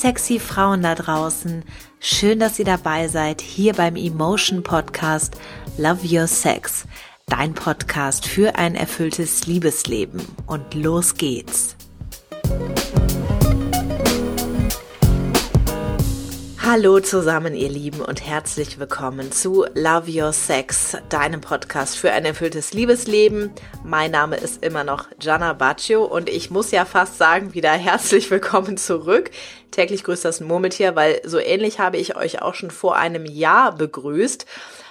Sexy Frauen da draußen. Schön, dass ihr dabei seid hier beim Emotion Podcast Love Your Sex. Dein Podcast für ein erfülltes Liebesleben. Und los geht's. Hallo zusammen, ihr Lieben, und herzlich willkommen zu Love Your Sex, deinem Podcast für ein erfülltes Liebesleben. Mein Name ist immer noch Gianna Baccio und ich muss ja fast sagen, wieder herzlich willkommen zurück. Täglich grüßt das Murmeltier, weil so ähnlich habe ich euch auch schon vor einem Jahr begrüßt.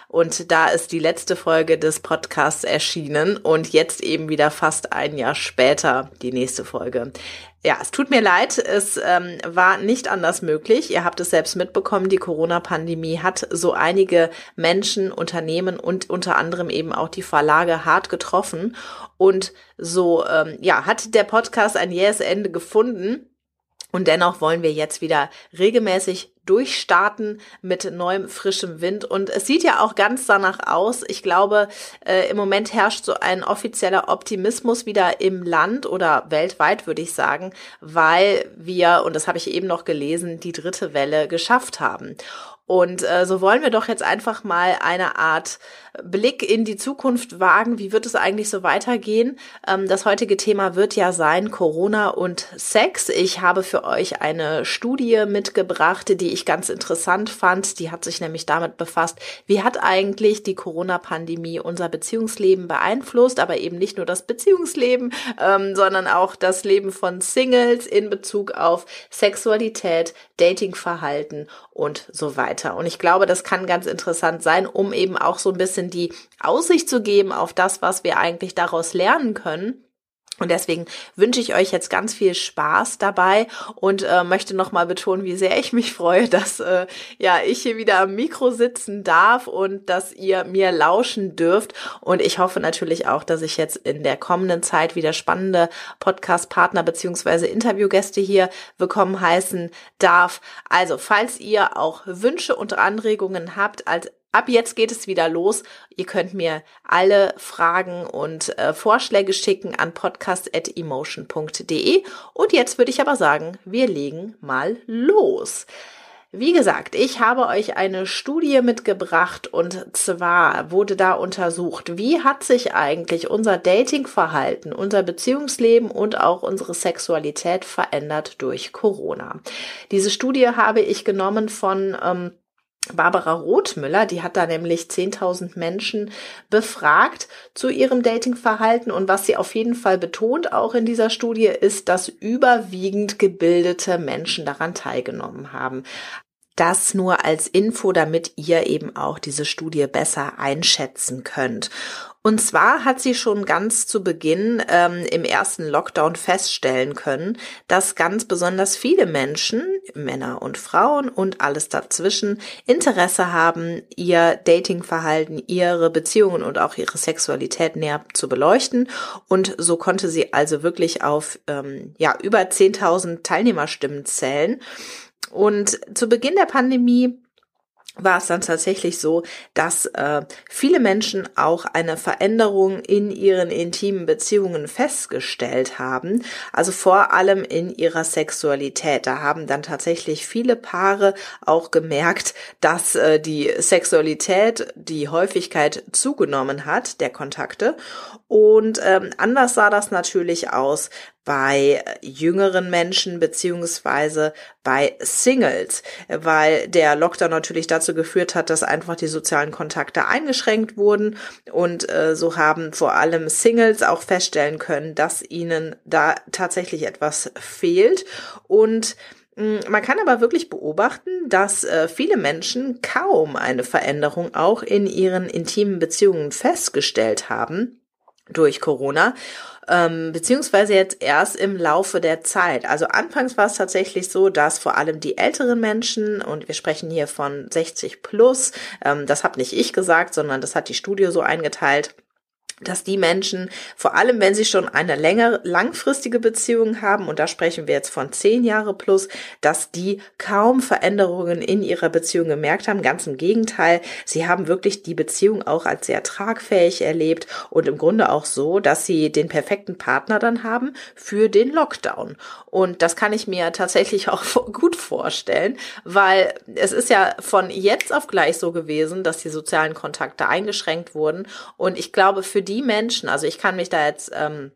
Und da ist die letzte Folge des Podcasts erschienen und jetzt eben wieder fast ein Jahr später die nächste Folge. Ja, es tut mir leid, es ähm, war nicht anders möglich. Ihr habt es selbst mitbekommen, die Corona-Pandemie hat so einige Menschen, Unternehmen und unter anderem eben auch die Verlage hart getroffen. Und so, ähm, ja, hat der Podcast ein jähes Ende gefunden. Und dennoch wollen wir jetzt wieder regelmäßig durchstarten mit neuem frischem Wind. Und es sieht ja auch ganz danach aus. Ich glaube, äh, im Moment herrscht so ein offizieller Optimismus wieder im Land oder weltweit, würde ich sagen, weil wir, und das habe ich eben noch gelesen, die dritte Welle geschafft haben. Und äh, so wollen wir doch jetzt einfach mal eine Art Blick in die Zukunft wagen. Wie wird es eigentlich so weitergehen? Ähm, das heutige Thema wird ja sein Corona und Sex. Ich habe für euch eine Studie mitgebracht, die ich ganz interessant fand. Die hat sich nämlich damit befasst, wie hat eigentlich die Corona-Pandemie unser Beziehungsleben beeinflusst, aber eben nicht nur das Beziehungsleben, ähm, sondern auch das Leben von Singles in Bezug auf Sexualität, Datingverhalten und so weiter. Und ich glaube, das kann ganz interessant sein, um eben auch so ein bisschen die Aussicht zu geben auf das, was wir eigentlich daraus lernen können und deswegen wünsche ich euch jetzt ganz viel Spaß dabei und äh, möchte nochmal betonen, wie sehr ich mich freue, dass äh, ja ich hier wieder am Mikro sitzen darf und dass ihr mir lauschen dürft. Und ich hoffe natürlich auch, dass ich jetzt in der kommenden Zeit wieder spannende Podcast-Partner beziehungsweise Interviewgäste hier willkommen heißen darf. Also, falls ihr auch Wünsche und Anregungen habt, als Ab jetzt geht es wieder los. Ihr könnt mir alle Fragen und äh, Vorschläge schicken an podcast.emotion.de. Und jetzt würde ich aber sagen, wir legen mal los. Wie gesagt, ich habe euch eine Studie mitgebracht und zwar wurde da untersucht, wie hat sich eigentlich unser Datingverhalten, unser Beziehungsleben und auch unsere Sexualität verändert durch Corona. Diese Studie habe ich genommen von ähm, Barbara Rothmüller, die hat da nämlich 10.000 Menschen befragt zu ihrem Datingverhalten und was sie auf jeden Fall betont auch in dieser Studie ist, dass überwiegend gebildete Menschen daran teilgenommen haben. Das nur als Info, damit ihr eben auch diese Studie besser einschätzen könnt. Und zwar hat sie schon ganz zu Beginn ähm, im ersten Lockdown feststellen können, dass ganz besonders viele Menschen, Männer und Frauen und alles dazwischen, Interesse haben, ihr Datingverhalten, ihre Beziehungen und auch ihre Sexualität näher zu beleuchten. Und so konnte sie also wirklich auf ähm, ja über 10.000 Teilnehmerstimmen zählen. Und zu Beginn der Pandemie war es dann tatsächlich so, dass äh, viele Menschen auch eine Veränderung in ihren intimen Beziehungen festgestellt haben, also vor allem in ihrer Sexualität. Da haben dann tatsächlich viele Paare auch gemerkt, dass äh, die Sexualität, die Häufigkeit zugenommen hat, der Kontakte. Und ähm, anders sah das natürlich aus bei jüngeren Menschen beziehungsweise bei Singles, weil der Lockdown natürlich dazu geführt hat, dass einfach die sozialen Kontakte eingeschränkt wurden. Und äh, so haben vor allem Singles auch feststellen können, dass ihnen da tatsächlich etwas fehlt. Und mm, man kann aber wirklich beobachten, dass äh, viele Menschen kaum eine Veränderung auch in ihren intimen Beziehungen festgestellt haben durch Corona, ähm, beziehungsweise jetzt erst im Laufe der Zeit. Also anfangs war es tatsächlich so, dass vor allem die älteren Menschen, und wir sprechen hier von 60 plus, ähm, das habe nicht ich gesagt, sondern das hat die Studie so eingeteilt, dass die Menschen, vor allem wenn sie schon eine längere, langfristige Beziehung haben, und da sprechen wir jetzt von zehn Jahre plus, dass die kaum Veränderungen in ihrer Beziehung gemerkt haben. Ganz im Gegenteil, sie haben wirklich die Beziehung auch als sehr tragfähig erlebt und im Grunde auch so, dass sie den perfekten Partner dann haben für den Lockdown. Und das kann ich mir tatsächlich auch gut vorstellen, weil es ist ja von jetzt auf gleich so gewesen, dass die sozialen Kontakte eingeschränkt wurden. Und ich glaube, für die Menschen, also ich kann mich da jetzt ähm,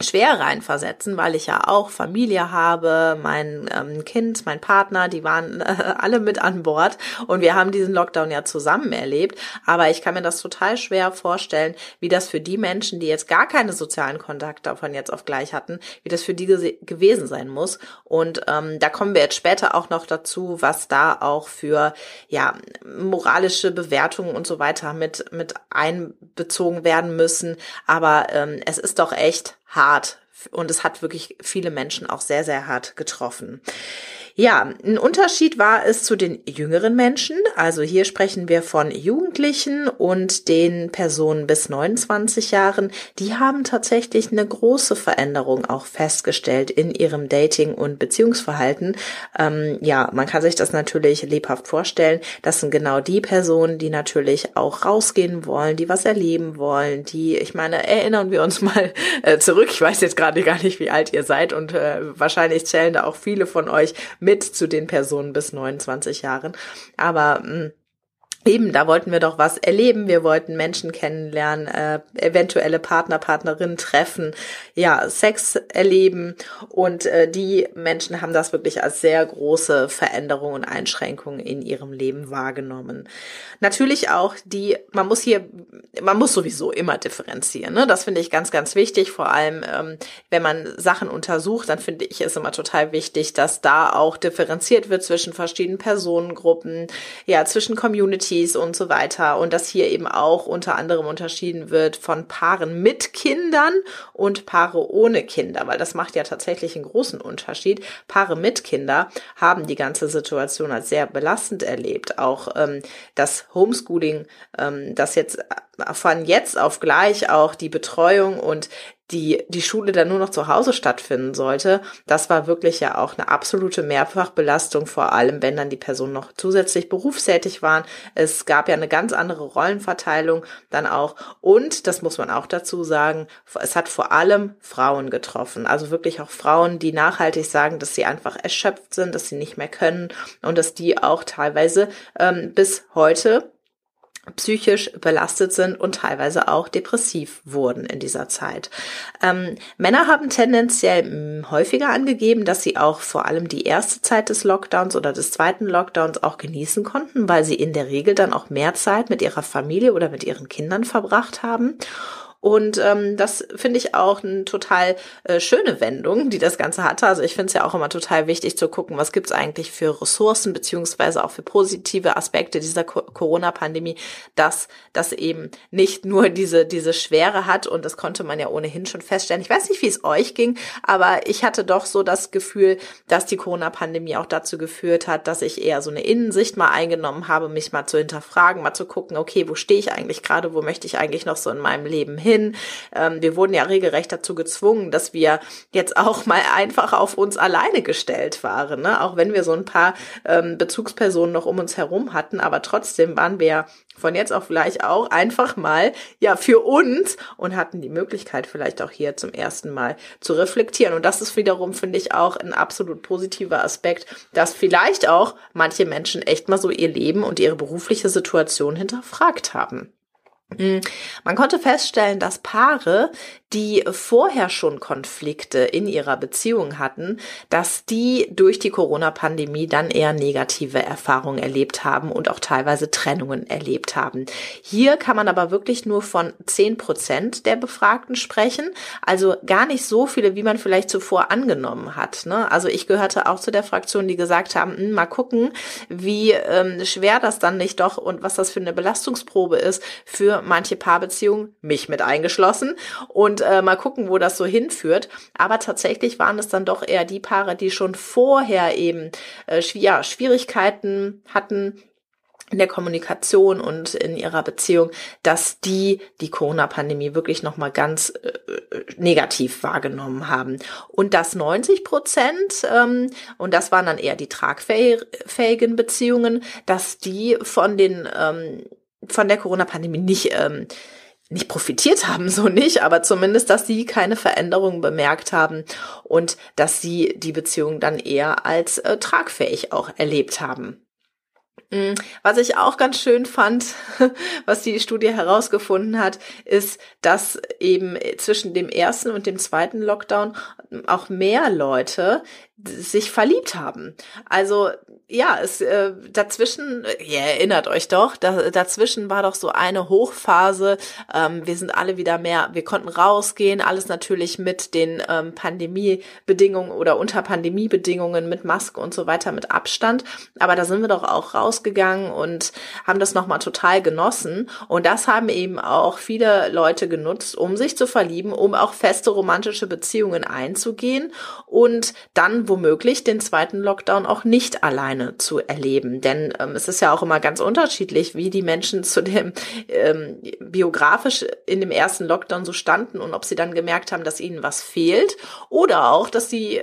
schwer reinversetzen, weil ich ja auch Familie habe, mein ähm, Kind, mein Partner, die waren äh, alle mit an Bord und wir haben diesen Lockdown ja zusammen erlebt. Aber ich kann mir das total schwer vorstellen, wie das für die Menschen, die jetzt gar keine sozialen Kontakte von jetzt auf gleich hatten, wie das für die gewesen sein muss. Und ähm, da kommen wir jetzt später auch noch dazu, was da auch für ja moralische Bewertungen und so weiter mit mit einbezogen werden müssen. Aber ähm, es ist doch echt hart und es hat wirklich viele Menschen auch sehr, sehr hart getroffen. Ja, ein Unterschied war es zu den jüngeren Menschen. Also hier sprechen wir von Jugendlichen und den Personen bis 29 Jahren. Die haben tatsächlich eine große Veränderung auch festgestellt in ihrem Dating- und Beziehungsverhalten. Ähm, ja, man kann sich das natürlich lebhaft vorstellen. Das sind genau die Personen, die natürlich auch rausgehen wollen, die was erleben wollen, die, ich meine, erinnern wir uns mal äh, zurück. Ich weiß jetzt gerade gar nicht, wie alt ihr seid und äh, wahrscheinlich zählen da auch viele von euch mit zu den Personen bis 29 Jahren. Aber mh, mm, Eben, da wollten wir doch was erleben. Wir wollten Menschen kennenlernen, äh, eventuelle Partner, Partnerinnen treffen, ja, Sex erleben. Und äh, die Menschen haben das wirklich als sehr große Veränderung und Einschränkung in ihrem Leben wahrgenommen. Natürlich auch die, man muss hier, man muss sowieso immer differenzieren. Ne? Das finde ich ganz, ganz wichtig. Vor allem, ähm, wenn man Sachen untersucht, dann finde ich es immer total wichtig, dass da auch differenziert wird zwischen verschiedenen Personengruppen, ja, zwischen Communities Communities und so weiter. Und dass hier eben auch unter anderem unterschieden wird von Paaren mit Kindern und Paare ohne Kinder, weil das macht ja tatsächlich einen großen Unterschied. Paare mit Kinder haben die ganze Situation als sehr belastend erlebt. Auch ähm, das Homeschooling, ähm, das jetzt von jetzt auf gleich auch die Betreuung und die, die Schule dann nur noch zu Hause stattfinden sollte, das war wirklich ja auch eine absolute Mehrfachbelastung, vor allem wenn dann die Personen noch zusätzlich berufstätig waren. Es gab ja eine ganz andere Rollenverteilung dann auch. Und, das muss man auch dazu sagen, es hat vor allem Frauen getroffen. Also wirklich auch Frauen, die nachhaltig sagen, dass sie einfach erschöpft sind, dass sie nicht mehr können und dass die auch teilweise ähm, bis heute psychisch belastet sind und teilweise auch depressiv wurden in dieser Zeit. Ähm, Männer haben tendenziell hm, häufiger angegeben, dass sie auch vor allem die erste Zeit des Lockdowns oder des zweiten Lockdowns auch genießen konnten, weil sie in der Regel dann auch mehr Zeit mit ihrer Familie oder mit ihren Kindern verbracht haben. Und ähm, das finde ich auch eine total äh, schöne Wendung, die das Ganze hatte. Also ich finde es ja auch immer total wichtig zu gucken, was gibt's eigentlich für Ressourcen beziehungsweise auch für positive Aspekte dieser Corona-Pandemie, dass das eben nicht nur diese diese Schwere hat und das konnte man ja ohnehin schon feststellen. Ich weiß nicht, wie es euch ging, aber ich hatte doch so das Gefühl, dass die Corona-Pandemie auch dazu geführt hat, dass ich eher so eine Innensicht mal eingenommen habe, mich mal zu hinterfragen, mal zu gucken, okay, wo stehe ich eigentlich gerade, wo möchte ich eigentlich noch so in meinem Leben hin? Hin. Ähm, wir wurden ja regelrecht dazu gezwungen, dass wir jetzt auch mal einfach auf uns alleine gestellt waren, ne? auch wenn wir so ein paar ähm, Bezugspersonen noch um uns herum hatten, aber trotzdem waren wir von jetzt auf gleich auch einfach mal ja für uns und hatten die Möglichkeit vielleicht auch hier zum ersten Mal zu reflektieren und das ist wiederum finde ich auch ein absolut positiver Aspekt, dass vielleicht auch manche Menschen echt mal so ihr Leben und ihre berufliche Situation hinterfragt haben. Mm, man konnte feststellen, dass Paare, die vorher schon Konflikte in ihrer Beziehung hatten, dass die durch die Corona-Pandemie dann eher negative Erfahrungen erlebt haben und auch teilweise Trennungen erlebt haben. Hier kann man aber wirklich nur von zehn Prozent der Befragten sprechen, also gar nicht so viele, wie man vielleicht zuvor angenommen hat. Ne? Also ich gehörte auch zu der Fraktion, die gesagt haben, hm, mal gucken, wie ähm, schwer das dann nicht doch und was das für eine Belastungsprobe ist für manche Paarbeziehungen, mich mit eingeschlossen, und äh, mal gucken, wo das so hinführt. Aber tatsächlich waren es dann doch eher die Paare, die schon vorher eben äh, ja, Schwierigkeiten hatten, in der Kommunikation und in ihrer Beziehung, dass die die Corona-Pandemie wirklich noch mal ganz äh, äh negativ wahrgenommen haben und dass 90 Prozent ähm, und das waren dann eher die tragfähigen Beziehungen, dass die von den ähm, von der Corona-Pandemie nicht ähm, nicht profitiert haben, so nicht, aber zumindest, dass sie keine Veränderungen bemerkt haben und dass sie die Beziehung dann eher als äh, tragfähig auch erlebt haben. Mm, was ich auch ganz schön fand, was die Studie herausgefunden hat, ist, dass eben zwischen dem ersten und dem zweiten Lockdown auch mehr Leute sich verliebt haben. Also ja, es äh, dazwischen, ihr erinnert euch doch, da, dazwischen war doch so eine Hochphase. Ähm, wir sind alle wieder mehr, wir konnten rausgehen, alles natürlich mit den ähm, Pandemiebedingungen oder unter Pandemiebedingungen mit Maske und so weiter mit Abstand. Aber da sind wir doch auch rausgegangen und haben das nochmal total genossen. Und das haben eben auch viele Leute genutzt, um sich zu verlieben, um auch feste romantische Beziehungen einzugehen und dann womöglich den zweiten Lockdown auch nicht alleine zu erleben. Denn ähm, es ist ja auch immer ganz unterschiedlich, wie die Menschen zu dem ähm, biografisch in dem ersten Lockdown so standen und ob sie dann gemerkt haben, dass ihnen was fehlt oder auch, dass sie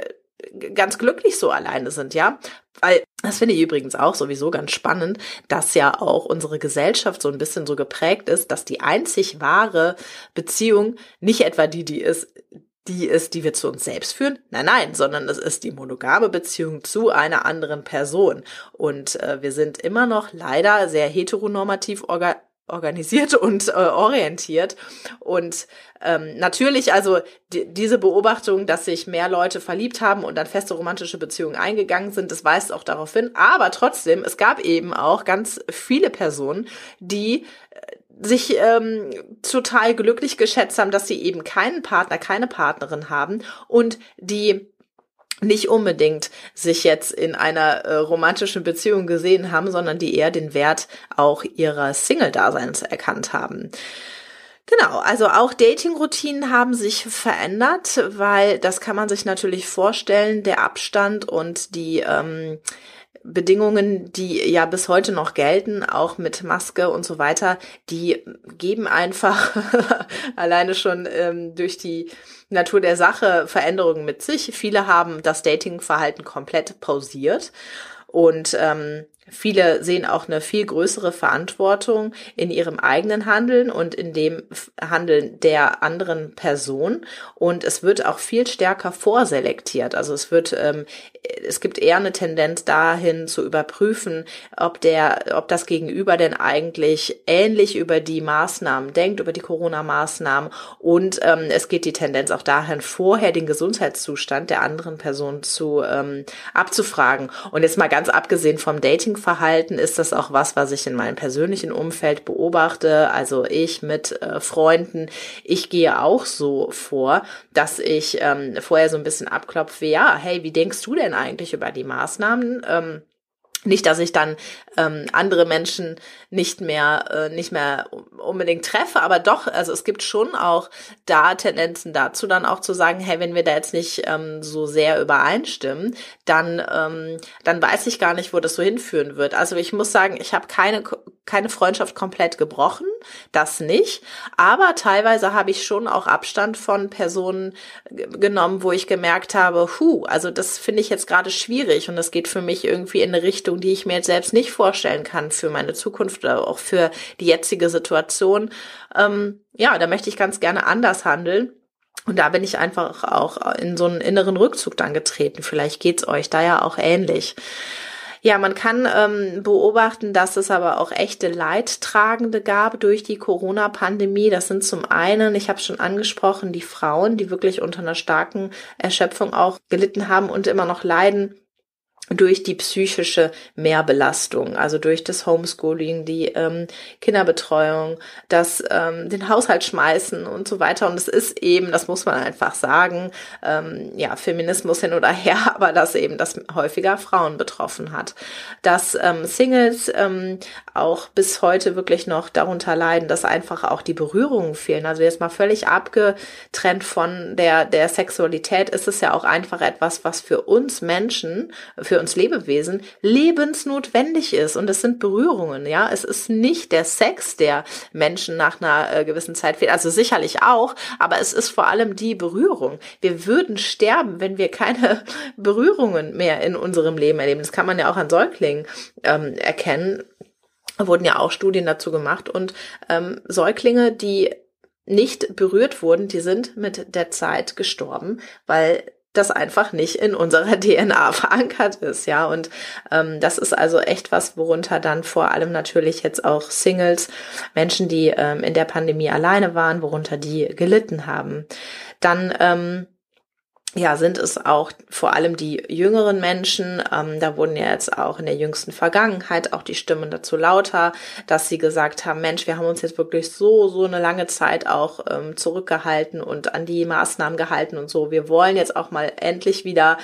ganz glücklich so alleine sind, ja. Weil das finde ich übrigens auch sowieso ganz spannend, dass ja auch unsere Gesellschaft so ein bisschen so geprägt ist, dass die einzig wahre Beziehung nicht etwa die, die ist, die ist, die wir zu uns selbst führen. Nein, nein, sondern es ist die monogame Beziehung zu einer anderen Person. Und äh, wir sind immer noch leider sehr heteronormativ organisiert und äh, orientiert. Und ähm, natürlich, also die, diese Beobachtung, dass sich mehr Leute verliebt haben und dann feste romantische Beziehungen eingegangen sind, das weist auch darauf hin. Aber trotzdem, es gab eben auch ganz viele Personen, die äh, sich ähm, total glücklich geschätzt haben, dass sie eben keinen Partner, keine Partnerin haben und die nicht unbedingt sich jetzt in einer äh, romantischen Beziehung gesehen haben, sondern die eher den Wert auch ihrer Single-Daseins erkannt haben. Genau, also auch Dating-Routinen haben sich verändert, weil das kann man sich natürlich vorstellen, der Abstand und die ähm, Bedingungen, die ja bis heute noch gelten, auch mit Maske und so weiter, die geben einfach alleine schon ähm, durch die Natur der Sache Veränderungen mit sich. Viele haben das Datingverhalten komplett pausiert und ähm, Viele sehen auch eine viel größere Verantwortung in ihrem eigenen Handeln und in dem Handeln der anderen Person. Und es wird auch viel stärker vorselektiert. Also es wird, ähm, es gibt eher eine Tendenz dahin zu überprüfen, ob der, ob das Gegenüber denn eigentlich ähnlich über die Maßnahmen denkt, über die Corona-Maßnahmen. Und ähm, es geht die Tendenz auch dahin, vorher den Gesundheitszustand der anderen Person zu ähm, abzufragen. Und jetzt mal ganz abgesehen vom Dating Verhalten ist das auch was, was ich in meinem persönlichen Umfeld beobachte. Also ich mit äh, Freunden, ich gehe auch so vor, dass ich ähm, vorher so ein bisschen abklopfe, ja, hey, wie denkst du denn eigentlich über die Maßnahmen? Ähm, nicht, dass ich dann ähm, andere Menschen nicht mehr äh, nicht mehr unbedingt treffe, aber doch, also es gibt schon auch da Tendenzen dazu, dann auch zu sagen, hey, wenn wir da jetzt nicht ähm, so sehr übereinstimmen, dann ähm, dann weiß ich gar nicht, wo das so hinführen wird. Also ich muss sagen, ich habe keine keine Freundschaft komplett gebrochen, das nicht, aber teilweise habe ich schon auch Abstand von Personen genommen, wo ich gemerkt habe, hu, also das finde ich jetzt gerade schwierig und das geht für mich irgendwie in eine Richtung, die ich mir jetzt selbst nicht vorstellen kann für meine Zukunft oder auch für die jetzige Situation. Ähm, ja, da möchte ich ganz gerne anders handeln. Und da bin ich einfach auch in so einen inneren Rückzug dann getreten. Vielleicht geht's euch da ja auch ähnlich. Ja, man kann ähm, beobachten, dass es aber auch echte Leidtragende gab durch die Corona-Pandemie. Das sind zum einen, ich habe schon angesprochen, die Frauen, die wirklich unter einer starken Erschöpfung auch gelitten haben und immer noch leiden durch die psychische Mehrbelastung, also durch das Homeschooling, die ähm, Kinderbetreuung, das ähm, den Haushalt schmeißen und so weiter. Und es ist eben, das muss man einfach sagen, ähm, ja, Feminismus hin oder her, aber dass eben das häufiger Frauen betroffen hat. Dass ähm, Singles ähm, auch bis heute wirklich noch darunter leiden, dass einfach auch die Berührungen fehlen. Also jetzt mal völlig abgetrennt von der, der Sexualität ist es ja auch einfach etwas, was für uns Menschen, für für uns Lebewesen lebensnotwendig ist. Und es sind Berührungen, ja. Es ist nicht der Sex, der Menschen nach einer äh, gewissen Zeit fehlt. Also sicherlich auch, aber es ist vor allem die Berührung. Wir würden sterben, wenn wir keine Berührungen mehr in unserem Leben erleben. Das kann man ja auch an Säuglingen ähm, erkennen. Wurden ja auch Studien dazu gemacht und ähm, Säuglinge, die nicht berührt wurden, die sind mit der Zeit gestorben, weil das einfach nicht in unserer DNA verankert ist, ja. Und ähm, das ist also echt was, worunter dann vor allem natürlich jetzt auch Singles, Menschen, die ähm, in der Pandemie alleine waren, worunter die gelitten haben. Dann ähm, ja, sind es auch vor allem die jüngeren Menschen. Ähm, da wurden ja jetzt auch in der jüngsten Vergangenheit auch die Stimmen dazu lauter, dass sie gesagt haben, Mensch, wir haben uns jetzt wirklich so, so eine lange Zeit auch ähm, zurückgehalten und an die Maßnahmen gehalten und so. Wir wollen jetzt auch mal endlich wieder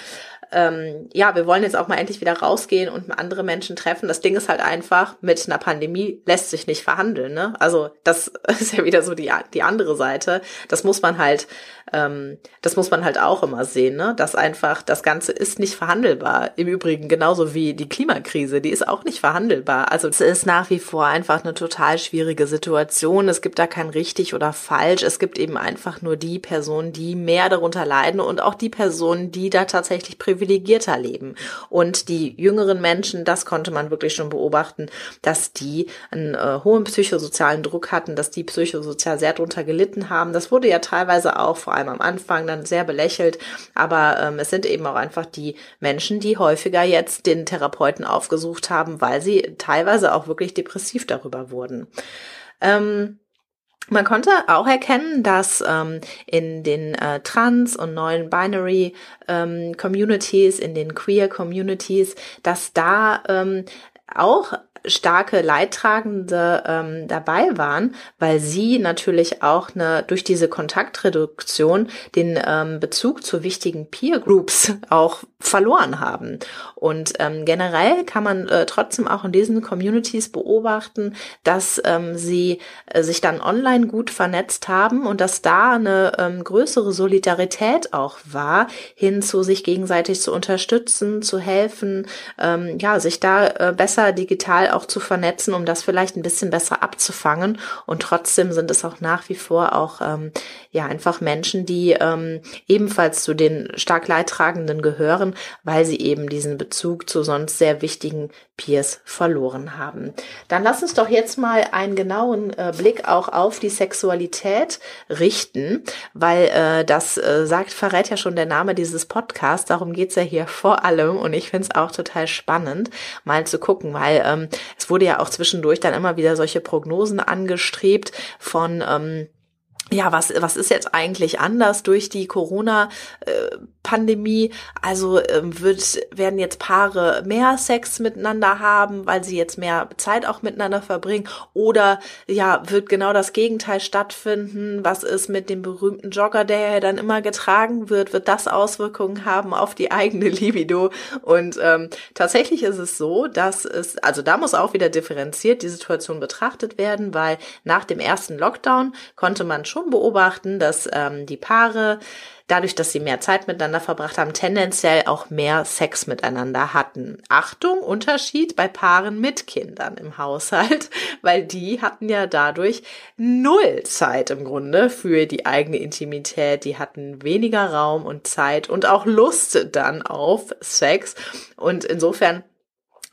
ähm, ja, wir wollen jetzt auch mal endlich wieder rausgehen und andere Menschen treffen. Das Ding ist halt einfach, mit einer Pandemie lässt sich nicht verhandeln. Ne? Also das ist ja wieder so die, die andere Seite. Das muss man halt, ähm, das muss man halt auch immer sehen, ne? dass einfach das Ganze ist nicht verhandelbar. Im Übrigen genauso wie die Klimakrise, die ist auch nicht verhandelbar. Also es ist nach wie vor einfach eine total schwierige Situation. Es gibt da kein richtig oder falsch. Es gibt eben einfach nur die Personen, die mehr darunter leiden und auch die Personen, die da tatsächlich privilegiert privilegierter leben. Und die jüngeren Menschen, das konnte man wirklich schon beobachten, dass die einen äh, hohen psychosozialen Druck hatten, dass die psychosozial sehr drunter gelitten haben. Das wurde ja teilweise auch vor allem am Anfang dann sehr belächelt, aber ähm, es sind eben auch einfach die Menschen, die häufiger jetzt den Therapeuten aufgesucht haben, weil sie teilweise auch wirklich depressiv darüber wurden. Ähm, man konnte auch erkennen, dass ähm, in den äh, Trans- und neuen Binary-Communities, ähm, in den Queer-Communities, dass da ähm, auch starke Leidtragende ähm, dabei waren, weil sie natürlich auch eine, durch diese Kontaktreduktion den ähm, Bezug zu wichtigen Peer Groups auch verloren haben. Und ähm, generell kann man äh, trotzdem auch in diesen Communities beobachten, dass ähm, sie äh, sich dann online gut vernetzt haben und dass da eine ähm, größere Solidarität auch war, hin zu sich gegenseitig zu unterstützen, zu helfen, ähm, ja, sich da äh, besser digital auch zu vernetzen, um das vielleicht ein bisschen besser abzufangen. Und trotzdem sind es auch nach wie vor auch ähm, ja einfach Menschen, die ähm, ebenfalls zu den stark Leidtragenden gehören, weil sie eben diesen Bezug zu sonst sehr wichtigen Peers verloren haben. Dann lass uns doch jetzt mal einen genauen äh, Blick auch auf die Sexualität richten, weil äh, das äh, sagt, verrät ja schon der Name dieses Podcasts. Darum geht's ja hier vor allem und ich finde es auch total spannend, mal zu gucken, weil ähm, es wurde ja auch zwischendurch dann immer wieder solche Prognosen angestrebt von ähm, ja, was, was ist jetzt eigentlich anders durch die Corona-Pandemie? Also ähm, wird, werden jetzt Paare mehr Sex miteinander haben, weil sie jetzt mehr Zeit auch miteinander verbringen? Oder ja, wird genau das Gegenteil stattfinden? Was ist mit dem berühmten Jogger, der ja dann immer getragen wird? Wird das Auswirkungen haben auf die eigene Libido? Und ähm, tatsächlich ist es so, dass es, also da muss auch wieder differenziert die Situation betrachtet werden, weil nach dem ersten Lockdown konnte man schon schon beobachten, dass ähm, die Paare dadurch, dass sie mehr Zeit miteinander verbracht haben, tendenziell auch mehr Sex miteinander hatten. Achtung, Unterschied bei Paaren mit Kindern im Haushalt, weil die hatten ja dadurch null Zeit im Grunde für die eigene Intimität. Die hatten weniger Raum und Zeit und auch Lust dann auf Sex. Und insofern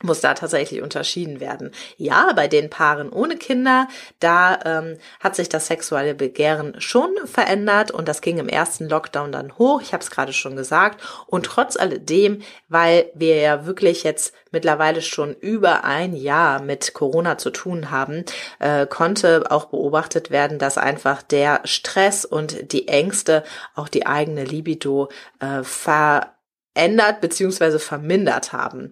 muss da tatsächlich unterschieden werden. Ja, bei den Paaren ohne Kinder, da ähm, hat sich das sexuelle Begehren schon verändert und das ging im ersten Lockdown dann hoch. Ich habe es gerade schon gesagt. Und trotz alledem, weil wir ja wirklich jetzt mittlerweile schon über ein Jahr mit Corona zu tun haben, äh, konnte auch beobachtet werden, dass einfach der Stress und die Ängste auch die eigene Libido äh, verändert beziehungsweise vermindert haben.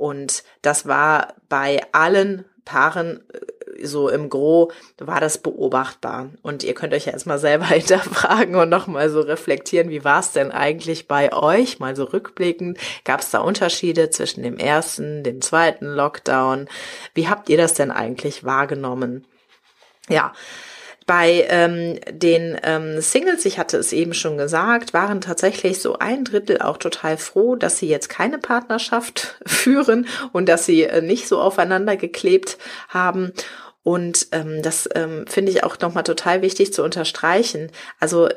Und das war bei allen Paaren äh, so im Gro war das beobachtbar. Und ihr könnt euch ja erstmal selber hinterfragen und nochmal so reflektieren, wie war es denn eigentlich bei euch? Mal so rückblickend. Gab es da Unterschiede zwischen dem ersten, dem zweiten Lockdown? Wie habt ihr das denn eigentlich wahrgenommen? Ja, Bei ähm, den ähm, Singles, ich hatte es eben schon gesagt, waren tatsächlich so ein Drittel auch total froh, dass sie jetzt keine Partnerschaft führen und dass sie äh, nicht so aufeinander geklebt haben. Und ähm, das ähm, finde ich auch nochmal total wichtig zu unterstreichen. Also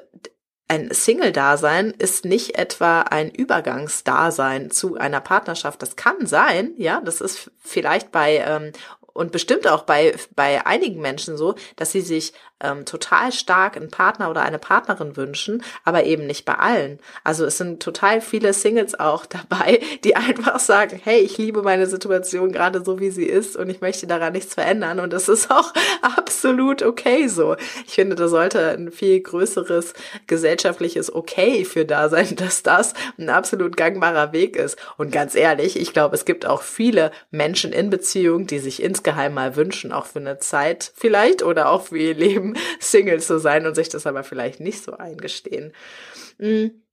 ein Single-Dasein ist nicht etwa ein Übergangsdasein zu einer Partnerschaft. Das kann sein, ja, das ist vielleicht bei ähm, und bestimmt auch bei, bei einigen Menschen so, dass sie sich ähm, total stark einen Partner oder eine Partnerin wünschen, aber eben nicht bei allen. Also es sind total viele Singles auch dabei, die einfach sagen, hey, ich liebe meine Situation gerade so, wie sie ist und ich möchte daran nichts verändern und das ist auch absolut okay so. Ich finde, da sollte ein viel größeres gesellschaftliches Okay für da sein, dass das ein absolut gangbarer Weg ist. Und ganz ehrlich, ich glaube, es gibt auch viele Menschen in Beziehung, die sich insgeheim mal wünschen, auch für eine Zeit vielleicht oder auch für ihr Leben, Single zu sein und sich das aber vielleicht nicht so eingestehen. Mhm.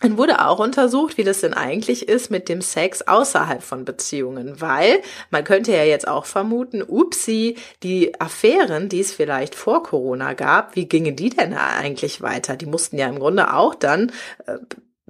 Dann wurde auch untersucht, wie das denn eigentlich ist mit dem Sex außerhalb von Beziehungen, weil man könnte ja jetzt auch vermuten, upsi, die Affären, die es vielleicht vor Corona gab, wie gingen die denn eigentlich weiter? Die mussten ja im Grunde auch dann äh,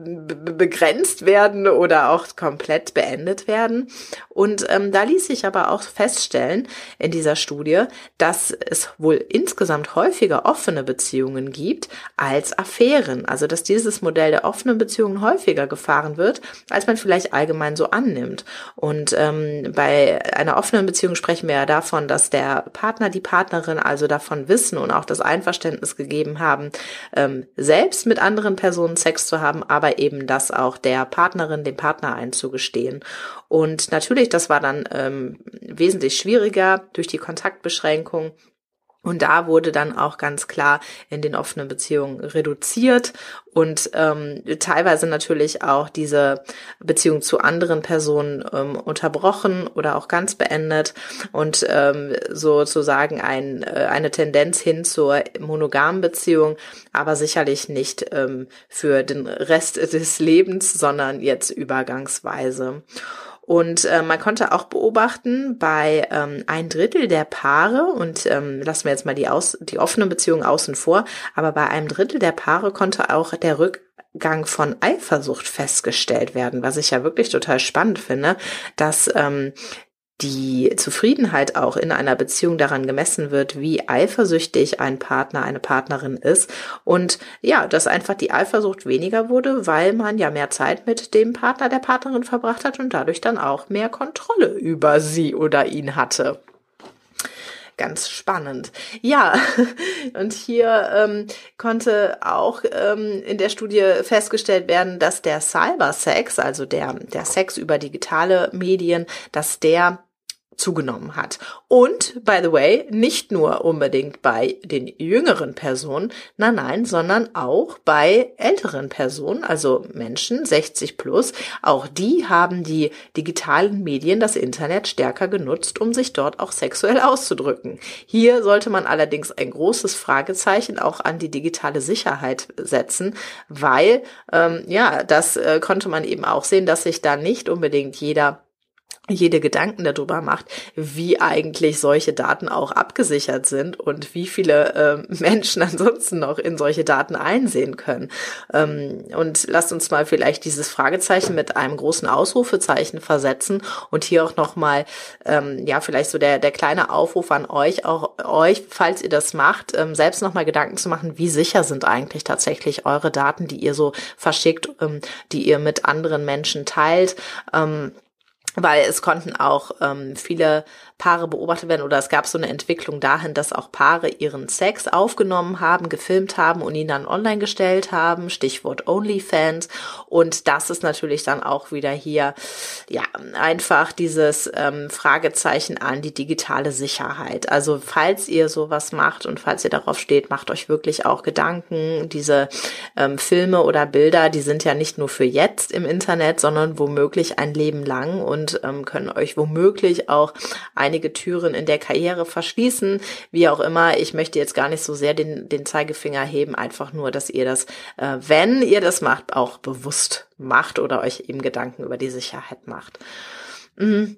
begrenzt werden oder auch komplett beendet werden. Und ähm, da ließ sich aber auch feststellen in dieser Studie, dass es wohl insgesamt häufiger offene Beziehungen gibt als Affären. Also dass dieses Modell der offenen Beziehungen häufiger gefahren wird, als man vielleicht allgemein so annimmt. Und ähm, bei einer offenen Beziehung sprechen wir ja davon, dass der Partner, die Partnerin also davon wissen und auch das Einverständnis gegeben haben, ähm, selbst mit anderen Personen Sex zu haben, aber aber eben das auch der Partnerin, dem Partner einzugestehen. Und natürlich, das war dann ähm, wesentlich schwieriger durch die Kontaktbeschränkung. Und da wurde dann auch ganz klar in den offenen Beziehungen reduziert und ähm, teilweise natürlich auch diese Beziehung zu anderen Personen ähm, unterbrochen oder auch ganz beendet und ähm, sozusagen ein, äh, eine Tendenz hin zur monogamen Beziehung, aber sicherlich nicht ähm, für den Rest des Lebens, sondern jetzt übergangsweise. Und äh, man konnte auch beobachten, bei ähm, ein Drittel der Paare, und ähm, lassen wir jetzt mal die, aus, die offene Beziehung außen vor, aber bei einem Drittel der Paare konnte auch der Rückgang von Eifersucht festgestellt werden, was ich ja wirklich total spannend finde, dass ähm, die Zufriedenheit auch in einer Beziehung daran gemessen wird, wie eifersüchtig ein Partner, eine Partnerin ist. Und ja, dass einfach die Eifersucht weniger wurde, weil man ja mehr Zeit mit dem Partner, der Partnerin verbracht hat und dadurch dann auch mehr Kontrolle über sie oder ihn hatte ganz spannend. Ja, und hier ähm, konnte auch ähm, in der Studie festgestellt werden, dass der Cybersex, also der, der Sex über digitale Medien, dass der zugenommen hat. Und, by the way, nicht nur unbedingt bei den jüngeren Personen, nein, nein, sondern auch bei älteren Personen, also Menschen 60 plus. Auch die haben die digitalen Medien, das Internet stärker genutzt, um sich dort auch sexuell auszudrücken. Hier sollte man allerdings ein großes Fragezeichen auch an die digitale Sicherheit setzen, weil, ähm, ja, das äh, konnte man eben auch sehen, dass sich da nicht unbedingt jeder jede Gedanken darüber macht, wie eigentlich solche Daten auch abgesichert sind und wie viele äh, Menschen ansonsten noch in solche Daten einsehen können. Ähm, und lasst uns mal vielleicht dieses Fragezeichen mit einem großen Ausrufezeichen versetzen und hier auch nochmal, ähm, ja, vielleicht so der, der kleine Aufruf an euch, auch euch, falls ihr das macht, ähm, selbst nochmal Gedanken zu machen, wie sicher sind eigentlich tatsächlich eure Daten, die ihr so verschickt, ähm, die ihr mit anderen Menschen teilt. Ähm, weil es konnten auch ähm, viele Paare beobachtet werden oder es gab so eine Entwicklung dahin, dass auch Paare ihren Sex aufgenommen haben, gefilmt haben und ihn dann online gestellt haben, Stichwort OnlyFans. Und das ist natürlich dann auch wieder hier, ja, einfach dieses ähm, Fragezeichen an die digitale Sicherheit. Also falls ihr sowas macht und falls ihr darauf steht, macht euch wirklich auch Gedanken. Diese ähm, Filme oder Bilder, die sind ja nicht nur für jetzt im Internet, sondern womöglich ein Leben lang und ähm, können euch womöglich auch ein einige Türen in der Karriere verschließen, wie auch immer. Ich möchte jetzt gar nicht so sehr den, den Zeigefinger heben, einfach nur, dass ihr das, äh, wenn ihr das macht, auch bewusst macht oder euch eben Gedanken über die Sicherheit macht. Mhm.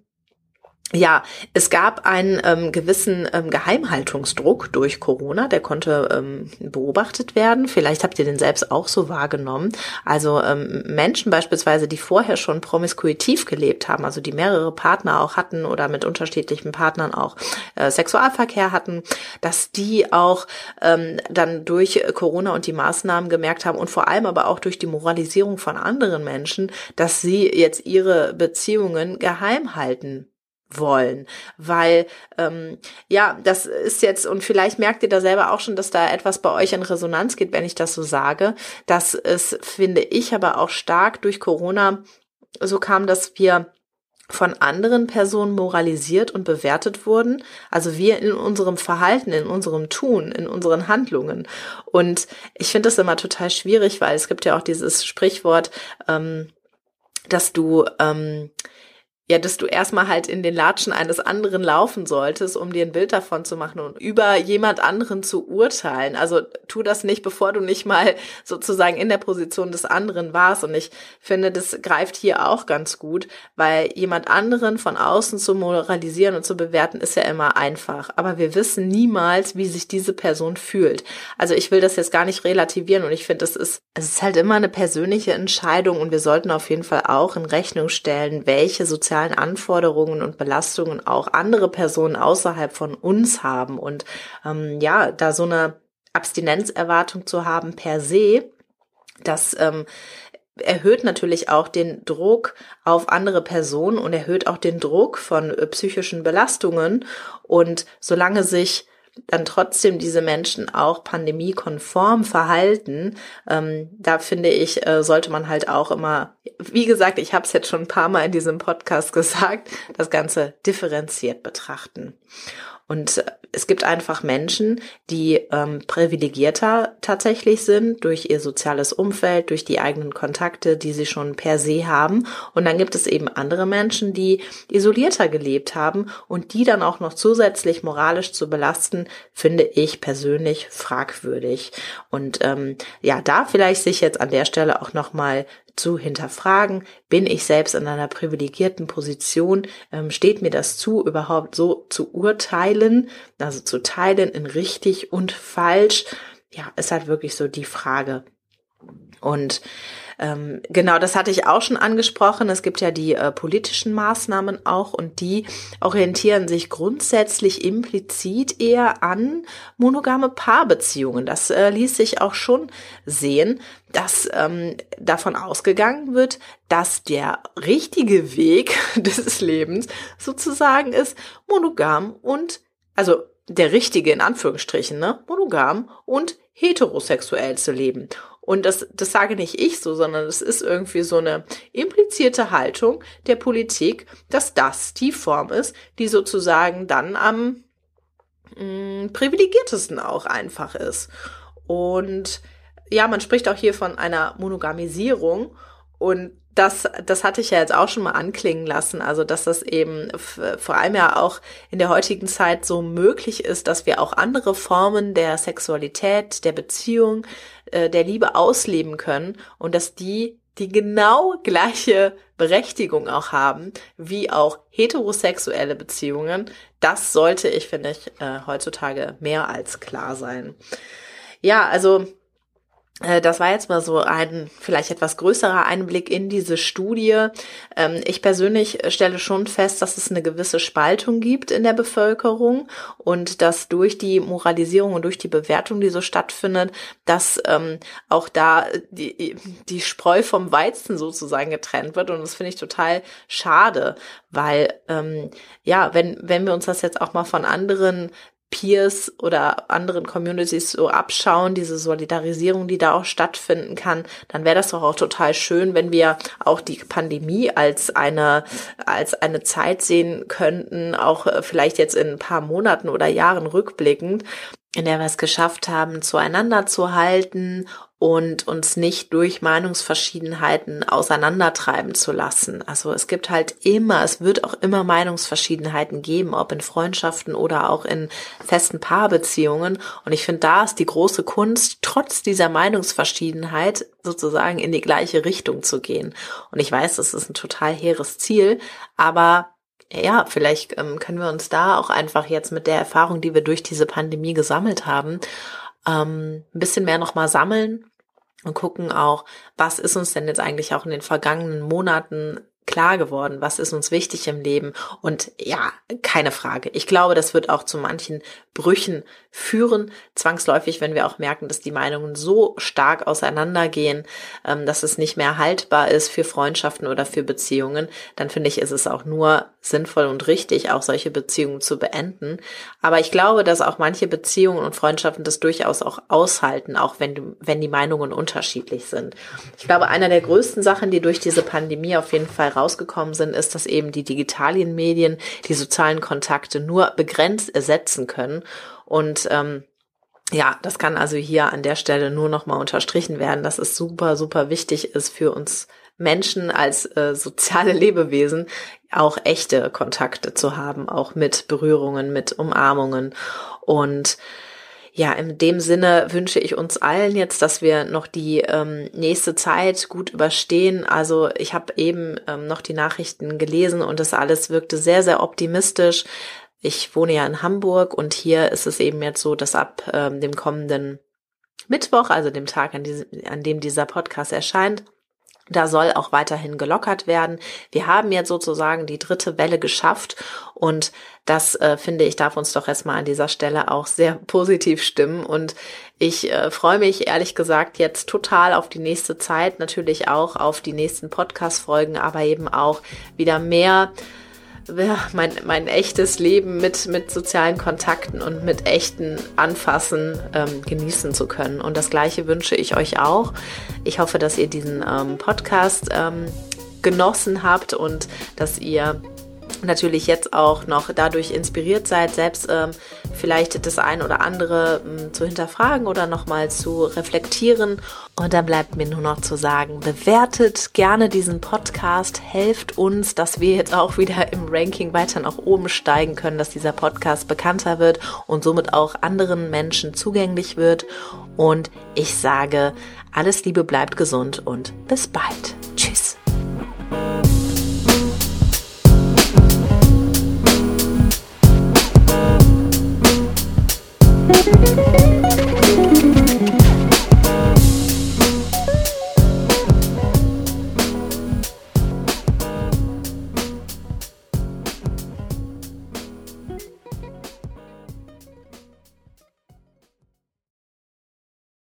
Ja, es gab einen ähm, gewissen ähm, Geheimhaltungsdruck durch Corona, der konnte ähm, beobachtet werden. Vielleicht habt ihr den selbst auch so wahrgenommen. Also ähm, Menschen beispielsweise, die vorher schon promiskuitiv gelebt haben, also die mehrere Partner auch hatten oder mit unterschiedlichen Partnern auch äh, Sexualverkehr hatten, dass die auch ähm, dann durch Corona und die Maßnahmen gemerkt haben und vor allem aber auch durch die Moralisierung von anderen Menschen, dass sie jetzt ihre Beziehungen geheim halten wollen, weil ähm, ja, das ist jetzt und vielleicht merkt ihr da selber auch schon, dass da etwas bei euch in Resonanz geht, wenn ich das so sage. Das ist, finde ich, aber auch stark durch Corona so kam, dass wir von anderen Personen moralisiert und bewertet wurden, also wir in unserem Verhalten, in unserem Tun, in unseren Handlungen. Und ich finde das immer total schwierig, weil es gibt ja auch dieses Sprichwort, ähm, dass du ähm, ja, dass du erstmal halt in den Latschen eines anderen laufen solltest, um dir ein Bild davon zu machen und über jemand anderen zu urteilen. Also tu das nicht, bevor du nicht mal sozusagen in der Position des anderen warst. Und ich finde, das greift hier auch ganz gut, weil jemand anderen von außen zu moralisieren und zu bewerten ist ja immer einfach. Aber wir wissen niemals, wie sich diese Person fühlt. Also ich will das jetzt gar nicht relativieren und ich finde, es ist, es ist halt immer eine persönliche Entscheidung und wir sollten auf jeden Fall auch in Rechnung stellen, welche sozialen sozialen Anforderungen und Belastungen auch andere Personen außerhalb von uns haben. Und ähm, ja, da so eine Abstinenzerwartung zu haben per se, das ähm, erhöht natürlich auch den Druck auf andere Personen und erhöht auch den Druck von äh, psychischen Belastungen. Und solange sich dann trotzdem diese Menschen auch pandemiekonform verhalten, ähm, da finde ich, äh, sollte man halt auch immer, wie gesagt, ich habe es jetzt schon ein paar Mal in diesem Podcast gesagt, das Ganze differenziert betrachten. Und es gibt einfach Menschen, die ähm, privilegierter tatsächlich sind durch ihr soziales Umfeld, durch die eigenen Kontakte, die sie schon per se haben. Und dann gibt es eben andere Menschen, die isolierter gelebt haben und die dann auch noch zusätzlich moralisch zu belasten, finde ich persönlich fragwürdig. Und ähm, ja, da vielleicht sich jetzt an der Stelle auch nochmal zu hinterfragen, bin ich selbst in einer privilegierten Position, ähm, steht mir das zu, überhaupt so zu urteilen, also zu teilen in richtig und falsch, ja, ist halt wirklich so die Frage. Und ähm, genau, das hatte ich auch schon angesprochen. Es gibt ja die äh, politischen Maßnahmen auch und die orientieren sich grundsätzlich implizit eher an monogame Paarbeziehungen. Das äh, ließ sich auch schon sehen, dass ähm, davon ausgegangen wird, dass der richtige Weg des Lebens sozusagen ist, monogam und also der richtige in Anführungsstrichen, ne, monogam und heterosexuell zu leben. Und das, das sage nicht ich so, sondern es ist irgendwie so eine implizierte Haltung der Politik, dass das die Form ist, die sozusagen dann am mh, mm, privilegiertesten auch einfach ist. Und ja, man spricht auch hier von einer Monogamisierung und das, das hatte ich ja jetzt auch schon mal anklingen lassen, also dass das eben vor allem ja auch in der heutigen Zeit so möglich ist, dass wir auch andere Formen der Sexualität, der Beziehung, äh, der Liebe ausleben können und dass die die genau gleiche Berechtigung auch haben wie auch heterosexuelle Beziehungen. Das sollte ich, finde ich, äh, heutzutage mehr als klar sein. Ja, also das war jetzt mal so ein vielleicht etwas größerer Einblick in diese Studie. Ähm, ich persönlich stelle schon fest, dass es eine gewisse Spaltung gibt in der Bevölkerung und dass durch die Moralisierung und durch die Bewertung, die so stattfindet, dass ähm, auch da die, die Spreu vom Weizen sozusagen getrennt wird. Und das finde ich total schade, weil ähm, ja, wenn, wenn wir uns das jetzt auch mal von anderen Peers oder anderen Communities so abschauen, diese Solidarisierung, die da auch stattfinden kann, dann wäre das doch auch total schön, wenn wir auch die Pandemie als eine, als eine Zeit sehen könnten, auch äh, vielleicht jetzt in ein paar Monaten oder Jahren rückblickend, in der wir es geschafft haben, zueinander zu halten und uns nicht durch Meinungsverschiedenheiten auseinandertreiben zu lassen. Also es gibt halt immer, es wird auch immer Meinungsverschiedenheiten geben, ob in Freundschaften oder auch in festen Paarbeziehungen. Und ich finde, da ist die große Kunst, trotz dieser Meinungsverschiedenheit sozusagen in die gleiche Richtung zu gehen. Und ich weiß, das ist ein total hehres Ziel, aber ja, vielleicht ähm, können wir uns da auch einfach jetzt mit der Erfahrung, die wir durch diese Pandemie gesammelt haben, ähm, ein bisschen mehr nochmal sammeln und gucken auch, was ist uns denn jetzt eigentlich auch in den vergangenen Monaten klar geworden, was ist uns wichtig im Leben. Und ja, keine Frage. Ich glaube, das wird auch zu manchen Brüchen führen, zwangsläufig, wenn wir auch merken, dass die Meinungen so stark auseinandergehen, ähm, dass es nicht mehr haltbar ist für Freundschaften oder für Beziehungen, dann finde ich, ist es auch nur sinnvoll und richtig, auch solche Beziehungen zu beenden. Aber ich glaube, dass auch manche Beziehungen und Freundschaften das durchaus auch aushalten, auch wenn, wenn die Meinungen unterschiedlich sind. Ich glaube, einer der größten Sachen, die durch diese Pandemie auf jeden Fall rausgekommen sind, ist, dass eben die digitalen Medien die sozialen Kontakte nur begrenzt ersetzen können. Und ähm, ja, das kann also hier an der Stelle nur nochmal unterstrichen werden, dass es super, super wichtig ist für uns Menschen als äh, soziale Lebewesen auch echte Kontakte zu haben, auch mit Berührungen, mit Umarmungen. Und ja, in dem Sinne wünsche ich uns allen jetzt, dass wir noch die ähm, nächste Zeit gut überstehen. Also ich habe eben ähm, noch die Nachrichten gelesen und das alles wirkte sehr, sehr optimistisch. Ich wohne ja in Hamburg und hier ist es eben jetzt so, dass ab ähm, dem kommenden Mittwoch, also dem Tag, an, diesem, an dem dieser Podcast erscheint, da soll auch weiterhin gelockert werden. Wir haben jetzt sozusagen die dritte Welle geschafft und das äh, finde ich darf uns doch erstmal an dieser Stelle auch sehr positiv stimmen und ich äh, freue mich ehrlich gesagt jetzt total auf die nächste Zeit, natürlich auch auf die nächsten Podcast Folgen, aber eben auch wieder mehr ja, mein, mein echtes Leben mit, mit sozialen Kontakten und mit echten Anfassen ähm, genießen zu können. Und das Gleiche wünsche ich euch auch. Ich hoffe, dass ihr diesen ähm, Podcast ähm, genossen habt und dass ihr natürlich jetzt auch noch dadurch inspiriert seid, selbst ähm, vielleicht das ein oder andere ähm, zu hinterfragen oder nochmal zu reflektieren. Und dann bleibt mir nur noch zu sagen, bewertet gerne diesen Podcast, helft uns, dass wir jetzt auch wieder im Ranking weiter nach oben steigen können, dass dieser Podcast bekannter wird und somit auch anderen Menschen zugänglich wird. Und ich sage, alles Liebe, bleibt gesund und bis bald. Tschüss.